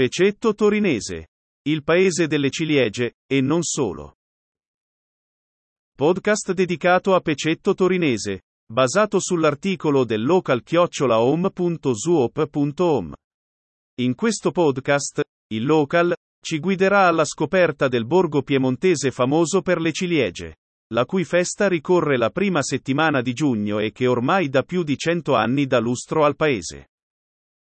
Pecetto Torinese. Il paese delle ciliegie, e non solo. Podcast dedicato a Pecetto Torinese, basato sull'articolo del local-home.zoop.home. In questo podcast, il local ci guiderà alla scoperta del borgo piemontese famoso per le ciliegie, la cui festa ricorre la prima settimana di giugno e che ormai da più di cento anni dà lustro al paese.